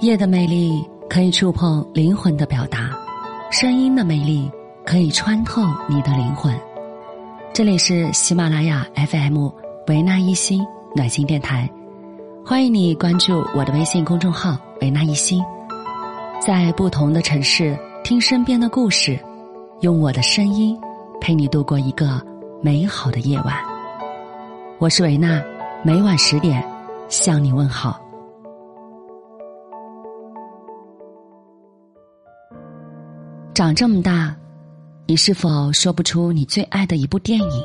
夜的魅力可以触碰灵魂的表达，声音的魅力可以穿透你的灵魂。这里是喜马拉雅 FM 维纳一心暖心电台，欢迎你关注我的微信公众号维纳一心，在不同的城市听身边的故事，用我的声音陪你度过一个美好的夜晚。我是维娜，每晚十点向你问好。长这么大，你是否说不出你最爱的一部电影？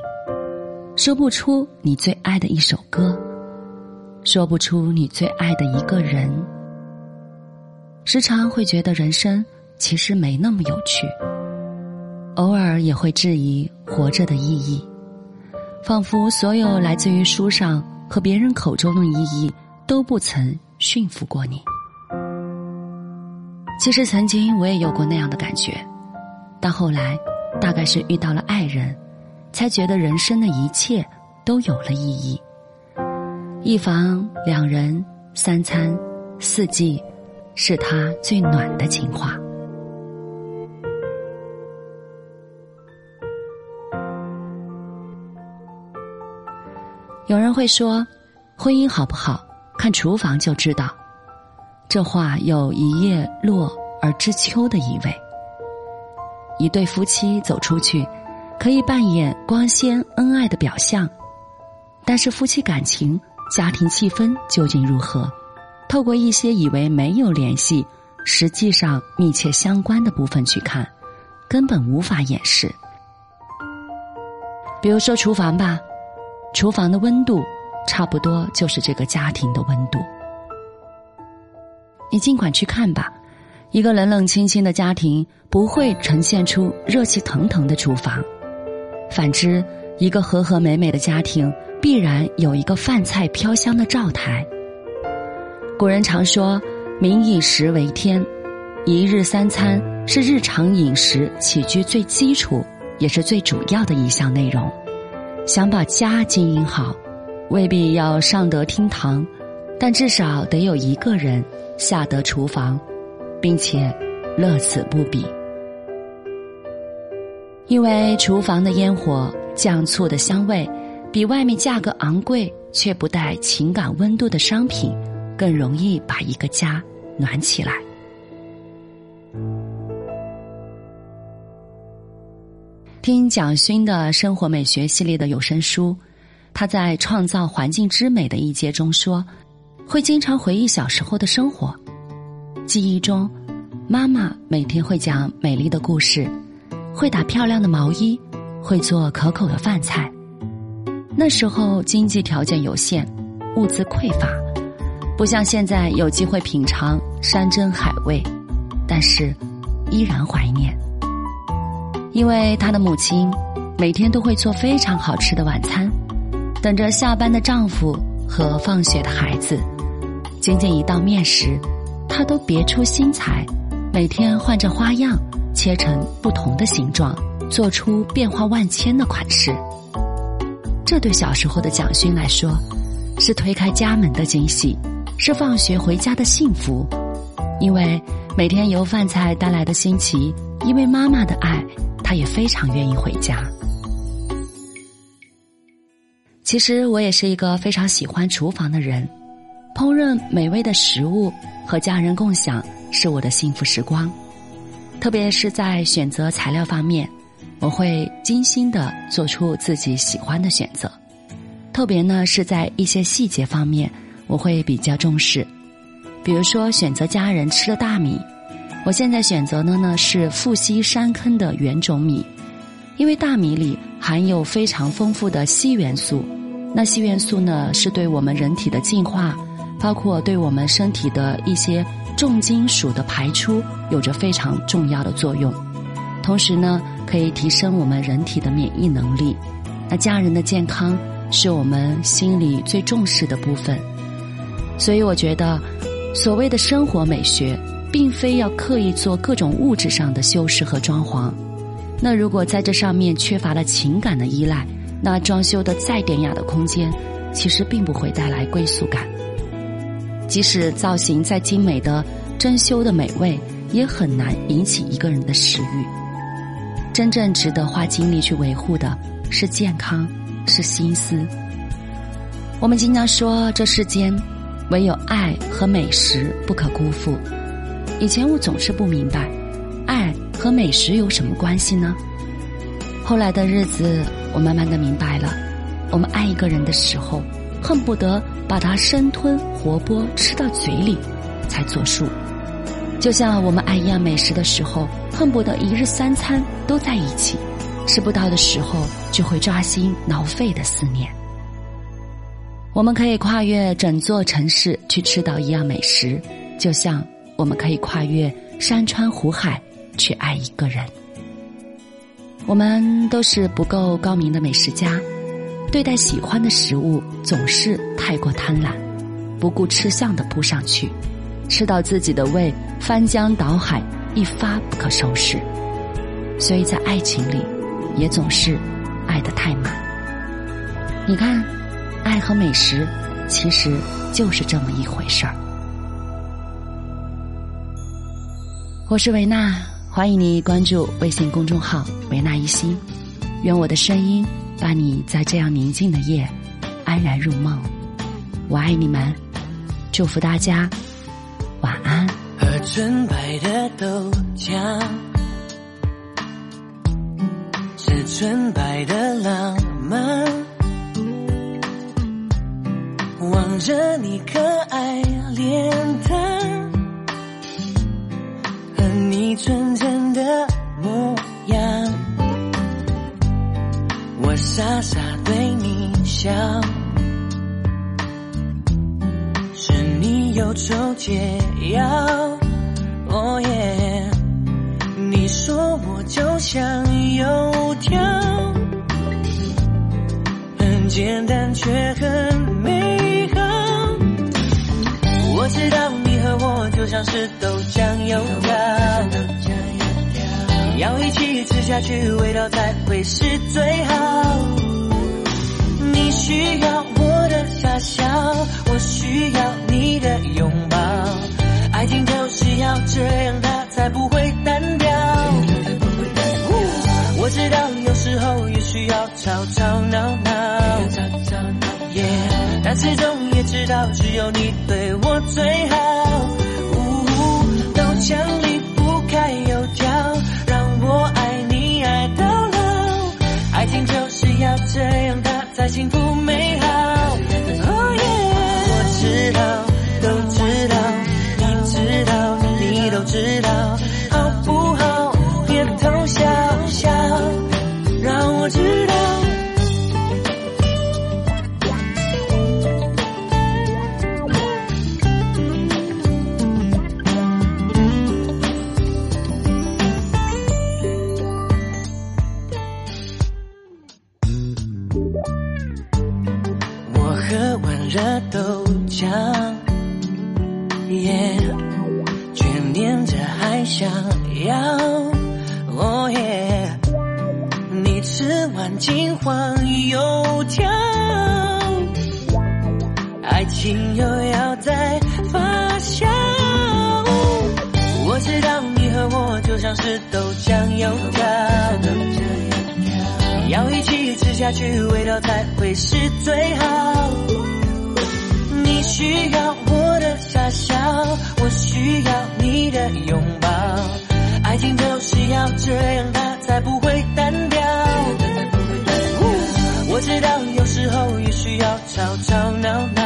说不出你最爱的一首歌？说不出你最爱的一个人？时常会觉得人生其实没那么有趣，偶尔也会质疑活着的意义，仿佛所有来自于书上和别人口中的意义都不曾驯服过你。其实曾经我也有过那样的感觉，到后来，大概是遇到了爱人，才觉得人生的一切都有了意义。一房两人三餐四季，是他最暖的情话。有人会说，婚姻好不好，看厨房就知道。这话有一叶落而知秋的意味。一对夫妻走出去，可以扮演光鲜恩爱的表象，但是夫妻感情、家庭气氛究竟如何？透过一些以为没有联系，实际上密切相关的部分去看，根本无法掩饰。比如说厨房吧，厨房的温度，差不多就是这个家庭的温度。你尽管去看吧，一个冷冷清清的家庭不会呈现出热气腾腾的厨房；反之，一个和和美美的家庭必然有一个饭菜飘香的灶台。古人常说“民以食为天”，一日三餐是日常饮食起居最基础也是最主要的一项内容。想把家经营好，未必要上得厅堂，但至少得有一个人。下得厨房，并且乐此不彼。因为厨房的烟火、酱醋的香味，比外面价格昂贵却不带情感温度的商品，更容易把一个家暖起来。听蒋勋的生活美学系列的有声书，他在《创造环境之美》的一节中说。会经常回忆小时候的生活，记忆中，妈妈每天会讲美丽的故事，会打漂亮的毛衣，会做可口的饭菜。那时候经济条件有限，物资匮乏，不像现在有机会品尝山珍海味，但是依然怀念，因为她的母亲每天都会做非常好吃的晚餐，等着下班的丈夫和放学的孩子。仅仅一道面食，他都别出心裁，每天换着花样切成不同的形状，做出变化万千的款式。这对小时候的蒋勋来说，是推开家门的惊喜，是放学回家的幸福。因为每天由饭菜带来的新奇，因为妈妈的爱，他也非常愿意回家。其实我也是一个非常喜欢厨房的人。烹饪美味的食物和家人共享是我的幸福时光，特别是在选择材料方面，我会精心的做出自己喜欢的选择。特别呢是在一些细节方面，我会比较重视。比如说选择家人吃的大米，我现在选择的呢是富硒山坑的原种米，因为大米里含有非常丰富的硒元素，那硒元素呢是对我们人体的进化。包括对我们身体的一些重金属的排出有着非常重要的作用，同时呢，可以提升我们人体的免疫能力。那家人的健康是我们心里最重视的部分，所以我觉得，所谓的生活美学，并非要刻意做各种物质上的修饰和装潢。那如果在这上面缺乏了情感的依赖，那装修的再典雅的空间，其实并不会带来归宿感。即使造型再精美的珍馐的美味也很难引起一个人的食欲。真正值得花精力去维护的是健康，是心思。我们经常说，这世间唯有爱和美食不可辜负。以前我总是不明白，爱和美食有什么关系呢？后来的日子，我慢慢的明白了，我们爱一个人的时候，恨不得把它生吞活剥吃到嘴里，才作数。就像我们爱一样美食的时候，恨不得一日三餐都在一起，吃不到的时候就会抓心挠肺的思念。我们可以跨越整座城市去吃到一样美食，就像我们可以跨越山川湖海去爱一个人。我们都是不够高明的美食家，对待喜欢的食物总是太过贪婪，不顾吃相的扑上去。吃到自己的胃翻江倒海，一发不可收拾。所以在爱情里，也总是爱得太满。你看，爱和美食其实就是这么一回事儿。我是维娜，欢迎你关注微信公众号“维娜一心”，愿我的声音伴你在这样宁静的夜安然入梦。我爱你们，祝福大家。晚安。和纯白的豆浆，是纯白的浪漫，望着你可爱脸蛋和你纯傻傻对你笑。是你忧愁解药，哦耶！你说我就像油条，很简单却很美好。我知道你和我就像是豆浆油条，要一起吃下去，味道才会是最好。你需要我的傻笑，我需要。你的拥抱，爱情就是要这样，它才不会单调。我知道有时候也需要吵吵闹闹，但始终也知道只有你对我最好。爱情就是要这样它，才幸福美好。我知道，都知道，你知道，你都知道。还想要，哦耶！你吃完金黄油条，爱情又要再发酵。我知道你和我就像是豆浆油条，要一起吃下去，味道才会是最好。你需要我的，我需要你的拥抱。爱情就是要这样，它才不会单调。我知道有时候也需要吵吵闹闹，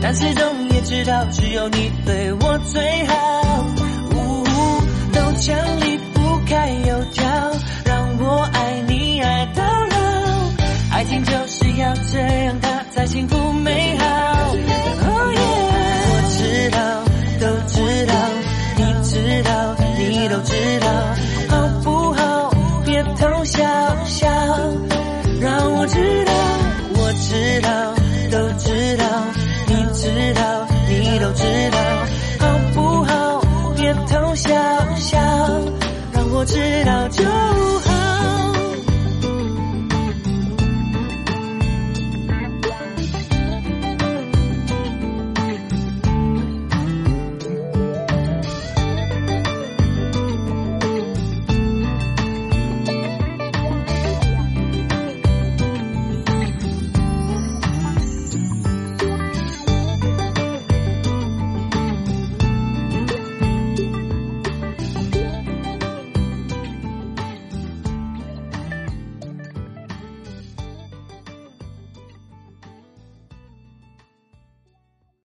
但始终也知道只有你对我最好。豆浆离不开油条，让我爱你爱到老。爱情就是要这样，它才幸福美好。知道就。